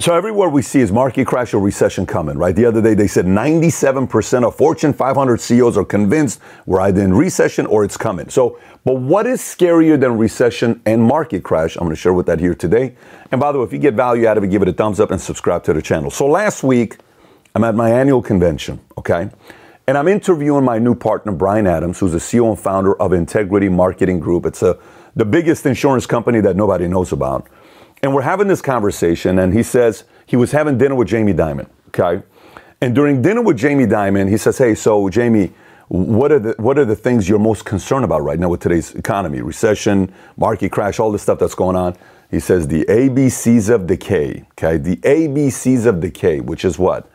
So everywhere we see is market crash or recession coming, right? The other day they said 97% of Fortune 500 CEOs are convinced we're either in recession or it's coming. So, but what is scarier than recession and market crash? I'm going to share with that here today. And by the way, if you get value out of it, give it a thumbs up and subscribe to the channel. So last week, I'm at my annual convention, okay? And I'm interviewing my new partner, Bryan Adams, who's the CEO and founder of Integrity Marketing Group. It's a, the biggest insurance company that nobody knows about. And we're having this conversation, and he says he was having dinner with Jamie Dimon, okay? And during dinner with Jamie Dimon, he says, Hey, so Jamie, what are the what are the things you're most concerned about right now with today's economy? Recession, market crash, all the stuff that's going on. He says the ABCs of decay, okay? The ABCs of decay, which is what?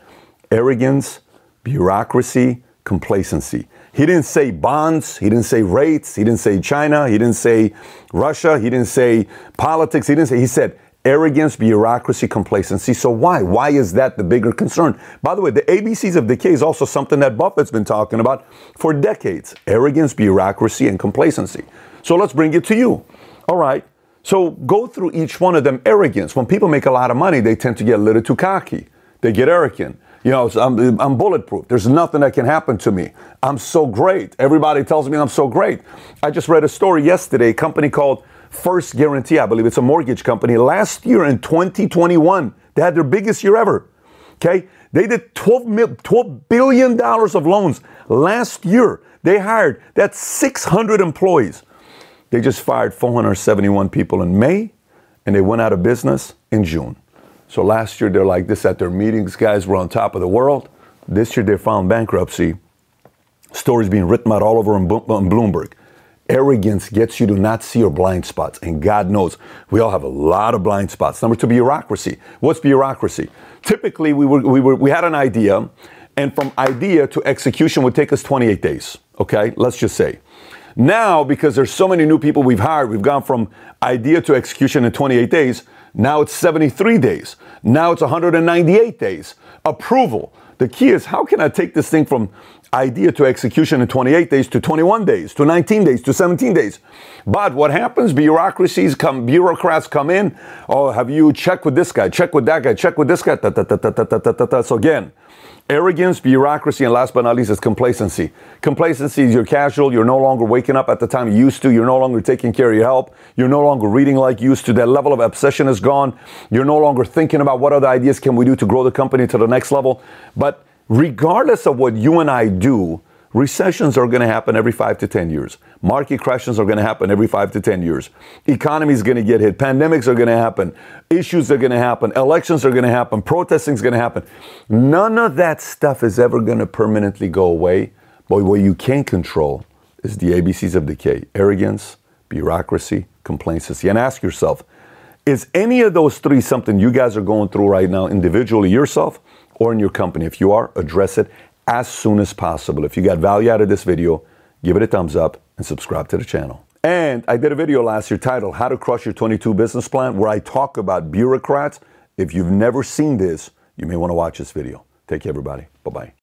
Arrogance, bureaucracy, complacency. He didn't say bonds. He didn't say rates. He didn't say China. He didn't say Russia. He didn't say politics. He didn't say, he said arrogance, bureaucracy, complacency. So why? Why is that the bigger concern? By the way, the ABCs of decay is also something that Buffett's been talking about for decades. Arrogance, bureaucracy, and complacency. So let's bring it to you. All right. So go through each one of them. Arrogance. When people make a lot of money, they tend to get a little too cocky. They get arrogant. You know, I'm, I'm bulletproof. There's nothing that can happen to me. I'm so great. Everybody tells me I'm so great. I just read a story yesterday, a company called First Guaranty, I believe it's a mortgage company. Last year in 2021, they had their biggest year ever. Okay? They did 12, mil, $12 billion of loans last year. They hired, that's 600 employees. They just fired 471 people in May, and they went out of business in June. So last year they're like this at their meetings, guys, we're on top of the world. This year they found bankruptcy. Stories being written about all over on Bloomberg. Arrogance gets you to not see your blind spots. And God knows we all have a lot of blind spots. Number two, bureaucracy. What's bureaucracy? Typically, we, were, we, were, we had an idea, and from idea to execution would take us 28 days. Okay, let's just say. Now, because there's so many new people we've hired, we've gone from idea to execution in 28 days. Now it's 73 days. Now it's 198 days. Approval. The key is how can I take this thing from idea to execution in 28 days to 21 days to 19 days to 17 days. But what happens? Bureaucracies come, bureaucrats come in. Oh, have you checked with this guy? Check with that guy? Check with this guy? So again, Arrogance, bureaucracy, and last but not least is complacency. Complacency is you're casual, you're no longer waking up at the time you used to, you're no longer taking care of your health, you're no longer reading like you used to, that level of obsession is gone, you're no longer thinking about what other ideas can we do to grow the company to the next level. But regardless of what you and I do, Recessions are going to happen every five to 10 years. Market crashes are going to happen every five to 10 years. Economy is going to get hit. Pandemics are going to happen. Issues are going to happen. Elections are going to happen. Protesting is going to happen. None of that stuff is ever going to permanently go away. But what you can control is the ABCs of decay arrogance, bureaucracy, complacency. And ask yourself is any of those three something you guys are going through right now individually yourself or in your company? If you are, address it as soon as possible. If you got value out of this video, give it a thumbs up and subscribe to the channel. And I did a video last year titled How to Crush Your 22 Business Plan, where I talk about bureaucrats. If you've never seen this, you may want to watch this video. Take care, everybody. Bye bye.